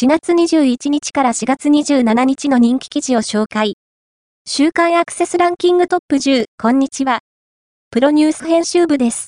4月21日から4月27日の人気記事を紹介。週刊アクセスランキングトップ10、こんにちは。プロニュース編集部です。